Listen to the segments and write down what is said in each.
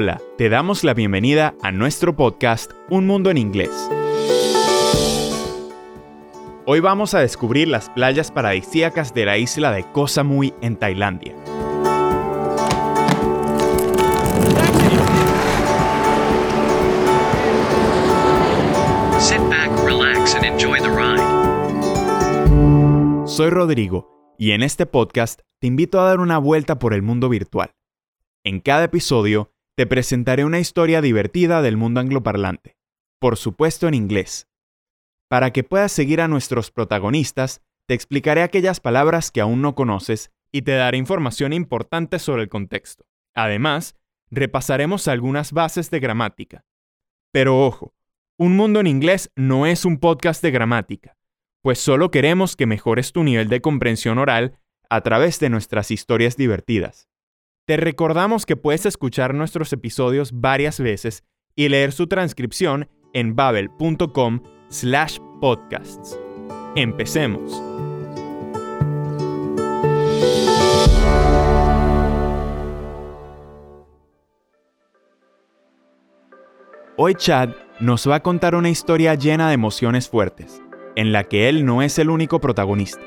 Hola, te damos la bienvenida a nuestro podcast Un Mundo en Inglés. Hoy vamos a descubrir las playas paradisíacas de la isla de Koh Samui en Tailandia. Sit back, relax, and enjoy the ride. Soy Rodrigo y en este podcast te invito a dar una vuelta por el mundo virtual. En cada episodio te presentaré una historia divertida del mundo angloparlante, por supuesto en inglés. Para que puedas seguir a nuestros protagonistas, te explicaré aquellas palabras que aún no conoces y te daré información importante sobre el contexto. Además, repasaremos algunas bases de gramática. Pero ojo, Un Mundo en Inglés no es un podcast de gramática, pues solo queremos que mejores tu nivel de comprensión oral a través de nuestras historias divertidas. Te recordamos que puedes escuchar nuestros episodios varias veces y leer su transcripción en babel.com slash podcasts. Empecemos. Hoy Chad nos va a contar una historia llena de emociones fuertes, en la que él no es el único protagonista.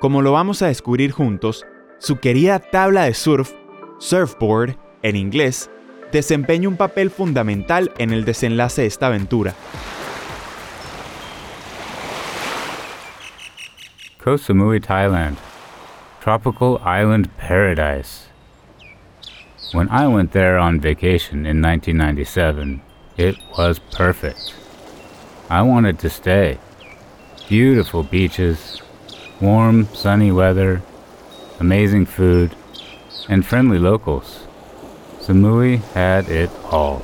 Como lo vamos a descubrir juntos, su querida tabla de surf, surfboard en inglés, desempeña un papel fundamental en el desenlace de esta aventura. Koh Samui, Thailand. Tropical island paradise. When I went there on vacation in 1997, it was perfect. I wanted to stay. Beautiful beaches, warm, sunny weather, amazing food, and friendly locals. Samui had it all.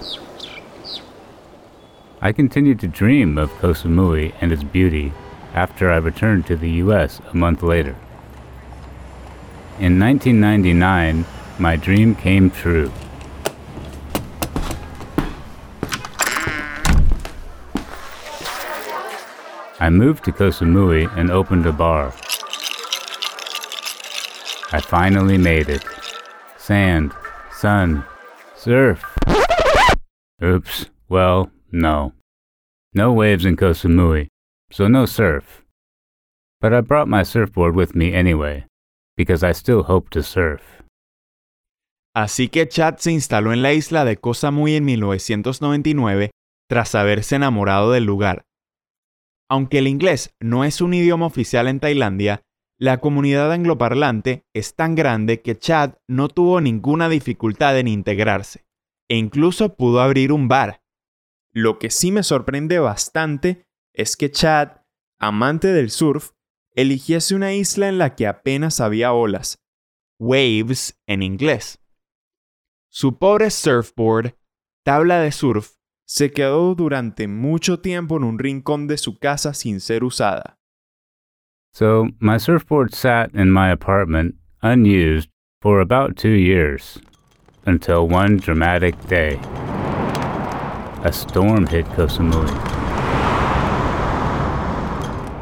I continued to dream of Koh Samui and its beauty after I returned to the US a month later. In 1999, my dream came true. I moved to Koh Samui and opened a bar. I finally made it. Sand, sun, surf. Oops, well, no. No waves in Koh Samui, so no surf. But I brought my surfboard with me anyway, because I still hope to surf. Así que Chad se instaló en la isla de Koh Samui en 1999 tras haberse enamorado del lugar. Aunque el inglés no es un idioma oficial en Tailandia, la comunidad angloparlante es tan grande que Chad no tuvo ninguna dificultad en integrarse, e incluso pudo abrir un bar. Lo que sí me sorprende bastante es que Chad, amante del surf, eligiese una isla en la que apenas había olas, waves en inglés. Su pobre surfboard, tabla de surf, se quedó durante mucho tiempo en un rincón de su casa sin ser usada. So my surfboard sat in my apartment unused for about two years until one dramatic day. A storm hit Koh Samui.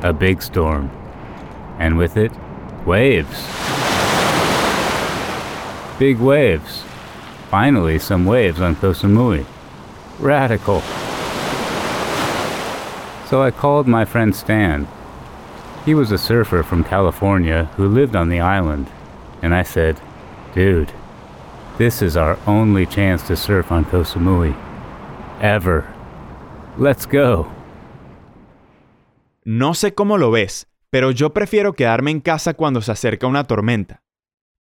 A big storm. And with it, waves. Big waves. Finally, some waves on Koh Samui. Radical. So I called my friend Stan. He was a surfer from California who lived on the island. And I said, Dude, this is our only chance to surf on Koh. Ever. Let's go. No sé cómo lo ves, pero yo prefiero quedarme en casa cuando se acerca una tormenta.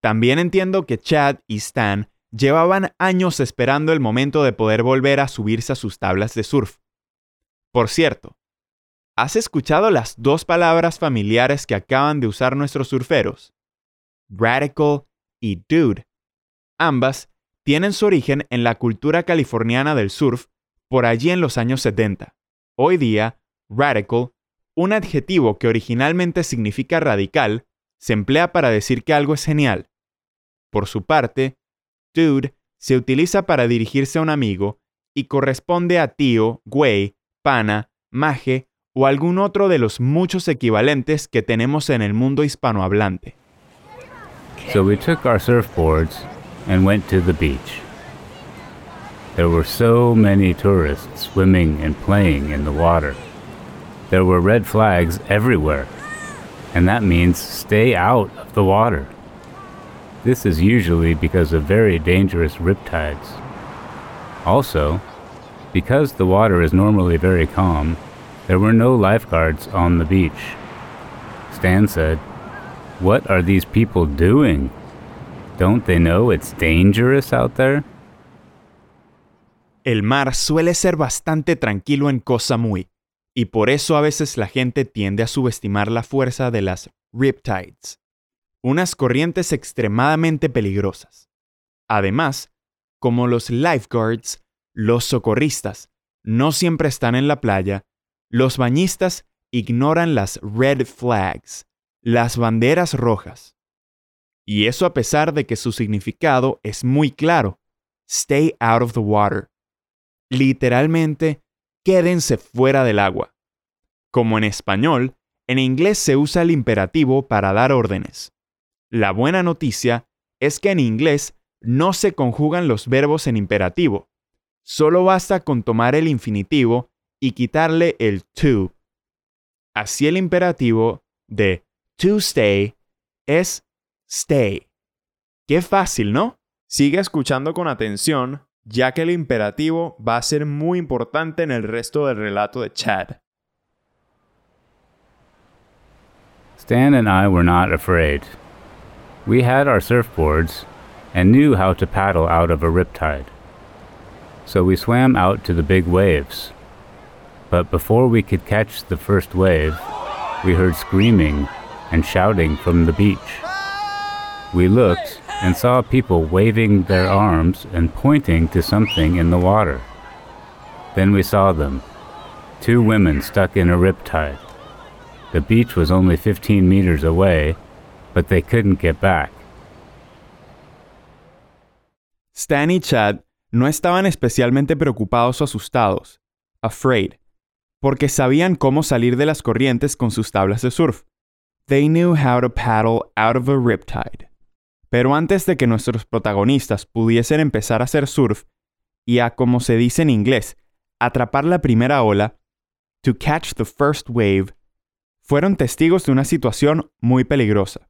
También entiendo que Chad y Stan llevaban años esperando el momento de poder volver a subirse a sus tablas de surf. Por cierto, ¿has escuchado las dos palabras familiares que acaban de usar nuestros surferos? Radical y dude. Ambas tienen su origen en la cultura californiana del surf por allí en los años 70. Hoy día, radical, un adjetivo que originalmente significa radical, se emplea para decir que algo es genial. Por su parte, dude se utiliza para dirigirse a un amigo y corresponde a tío, güey, pana, maje o algún otro de los muchos equivalentes que tenemos en el mundo hispanohablante. So we took our surfboards and went to the beach. There were so many tourists swimming and playing in the water. There were red flags everywhere, and that means stay out of the water. This is usually because of very dangerous riptides. Also, because the water is normally very calm, there were no lifeguards on the beach. Stan said, What are these people doing? Don't they know it's dangerous out there? El mar suele ser bastante tranquilo en Koh Samui, y por eso a veces la gente tiende a subestimar la fuerza de las riptides, unas corrientes extremadamente peligrosas. Además, como los lifeguards, los socorristas, no siempre están en la playa, los bañistas ignoran las red flags, las banderas rojas. Y eso a pesar de que su significado es muy claro. Stay out of the water. Literalmente, quédense fuera del agua. Como en español, en inglés se usa el imperativo para dar órdenes. La buena noticia es que en inglés no se conjugan los verbos en imperativo. Solo basta con tomar el infinitivo y quitarle el to. Así el imperativo de to stay es stay. Qué fácil, ¿no? Sigue escuchando con atención, ya que el imperativo va a ser muy importante en el resto del relato de Chad. Stan and I were not afraid. We had our surfboards and knew how to paddle out of a riptide. So we swam out to the big waves. But before we could catch the first wave, we heard screaming and shouting from the beach. We looked and saw people waving their arms and pointing to something in the water. Then we saw them two women stuck in a riptide. The beach was only 15 meters away, but they couldn't get back. Stan y Chad no estaban especialmente preocupados o asustados, afraid, porque sabían cómo salir de las corrientes con sus tablas de surf. They knew how to paddle out of a riptide. Pero antes de que nuestros protagonistas pudiesen empezar a hacer surf y a, como se dice en inglés, atrapar la primera ola, to catch the first wave, fueron testigos de una situación muy peligrosa.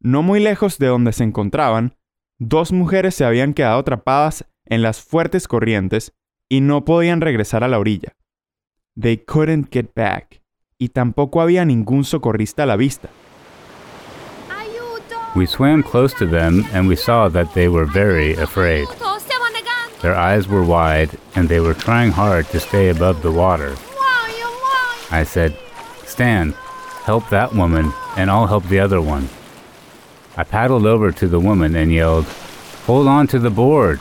No muy lejos de donde se encontraban, dos mujeres se habían quedado atrapadas en las fuertes corrientes y no podían regresar a la orilla. They couldn't get back. Y tampoco había ningún socorrista a la vista. We swam close to them and we saw that they were very afraid. Their eyes were wide and they were trying hard to stay above the water. I said, Stan, help that woman and I'll help the other one. I paddled over to the woman and yelled, Hold on to the board!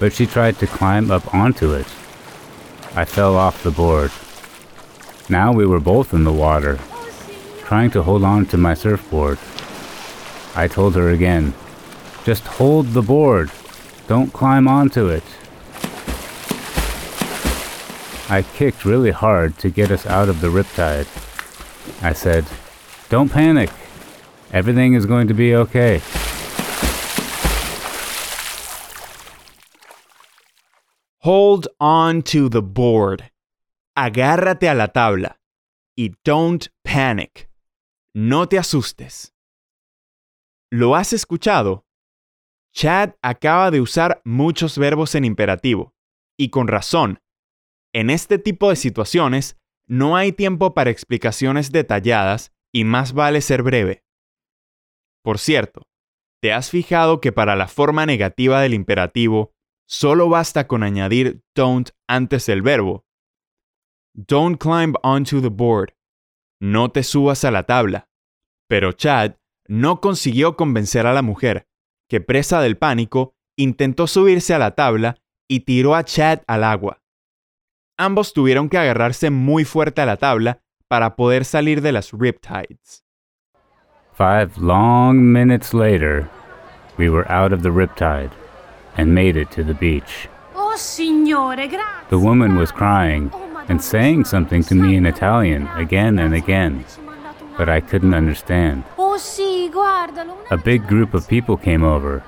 But she tried to climb up onto it. I fell off the board. Now we were both in the water, trying to hold on to my surfboard. I told her again, Just hold the board. Don't climb onto it. I kicked really hard to get us out of the riptide. I said, Don't panic. Everything is going to be okay. Hold on to the board. Agárrate a la tabla. Y don't panic. No te asustes. ¿Lo has escuchado? Chad acaba de usar muchos verbos en imperativo. Y con razón. En este tipo de situaciones, no hay tiempo para explicaciones detalladas y más vale ser breve. Por cierto, ¿te has fijado que para la forma negativa del imperativo solo basta con añadir don't antes del verbo? Don't climb onto the board. No te subas a la tabla. Pero Chad no consiguió convencer a la mujer, que presa del pánico, intentó subirse a la tabla y tiró a Chad al agua. Ambos tuvieron que agarrarse muy fuerte a la tabla para poder salir de las riptides. Five long minutes later, we were out of the riptide and made it to the beach. Oh signore, grazie! The woman was crying oh, and saying something to me in Italian again and again, but I couldn't understand. Oh sì, guardalo! A big group of people came over.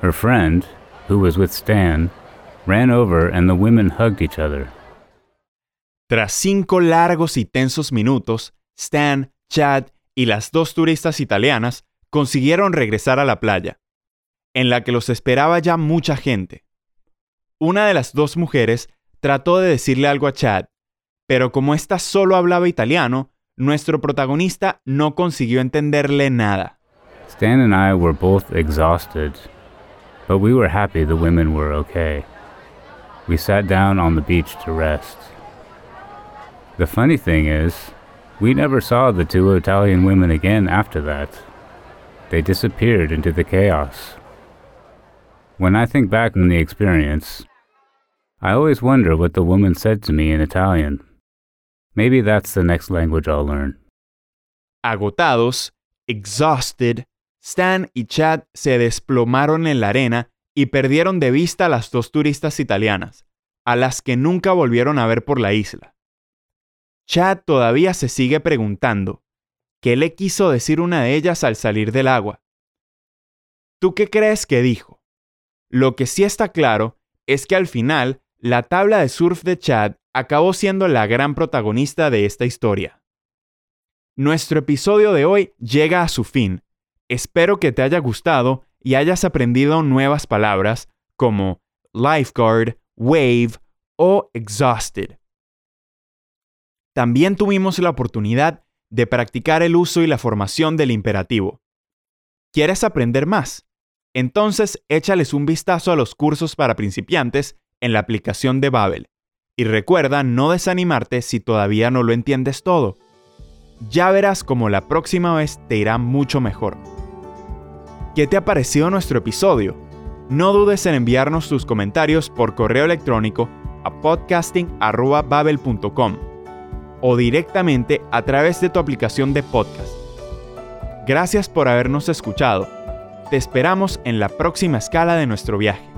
Her friend, who was with Stan, ran over and the women hugged each other. Tras cinco largos y tensos minutos, Stan, Chad y las dos turistas italianas consiguieron regresar a la playa, en la que los esperaba ya mucha gente. Una de las dos mujeres trató de decirle algo a Chad, pero como ésta solo hablaba italiano, nuestro protagonista no consiguió entenderle nada. Stan and I were both exhausted, but we were happy the women were okay. We sat down on the beach to rest. The funny thing is, we never saw the two Italian women again after that. They disappeared into the chaos. When I think back on the experience, I always wonder what the woman said to me in Italian. Maybe that's the next language I'll learn. Agotados, exhausted, Stan y Chad se desplomaron en la arena y perdieron de vista a las dos turistas italianas, a las que nunca volvieron a ver por la isla. Chad todavía se sigue preguntando, ¿qué le quiso decir una de ellas al salir del agua? ¿Tú qué crees que dijo? Lo que sí está claro es que al final la tabla de surf de Chad acabó siendo la gran protagonista de esta historia. Nuestro episodio de hoy llega a su fin. Espero que te haya gustado y hayas aprendido nuevas palabras como lifeguard, wave o exhausted. También tuvimos la oportunidad de practicar el uso y la formación del imperativo. ¿Quieres aprender más? Entonces échales un vistazo a los cursos para principiantes en la aplicación de Babel. Y recuerda no desanimarte si todavía no lo entiendes todo. Ya verás cómo la próxima vez te irá mucho mejor. ¿Qué te ha parecido nuestro episodio? No dudes en enviarnos tus comentarios por correo electrónico a podcasting.babel.com o directamente a través de tu aplicación de podcast. Gracias por habernos escuchado. Te esperamos en la próxima escala de nuestro viaje.